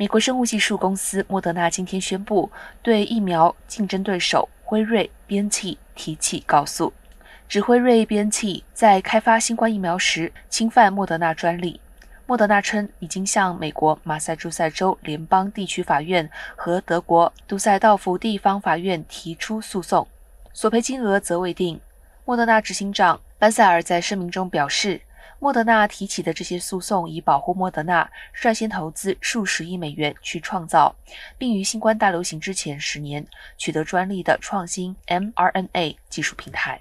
美国生物技术公司莫德纳今天宣布，对疫苗竞争对手辉瑞边气提起告诉，指辉瑞边气在开发新冠疫苗时侵犯莫德纳专利。莫德纳称已经向美国马萨诸塞州联邦地区法院和德国杜塞道夫地方法院提出诉讼，索赔金额则未定。莫德纳执行长班塞尔在声明中表示，莫德纳提起的这些诉讼以保护莫德纳率先投资数十亿美元去创造，并于新冠大流行之前十年取得专利的创新 mRNA 技术平台。